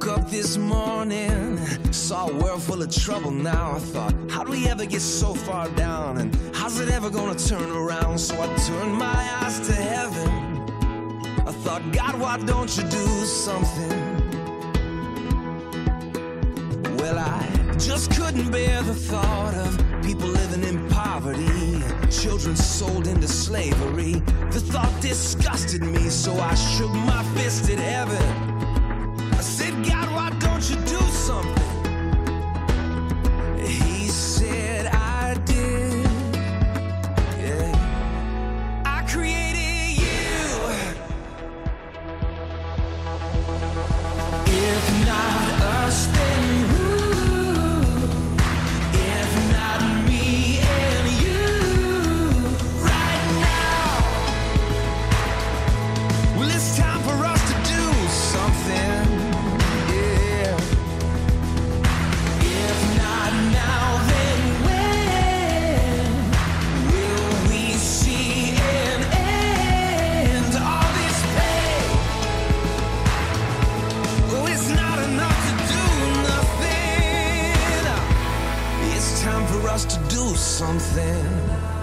this morning. Saw a world full of trouble now. I thought, how do we ever get so far down? And how's it ever gonna turn around? So I turned my eyes to heaven. I thought, God, why don't you do something? Well, I just couldn't bear the thought of people living in poverty, children sold into slavery. The thought disgusted me, so I shook my fist at heaven. If not time for us to do something.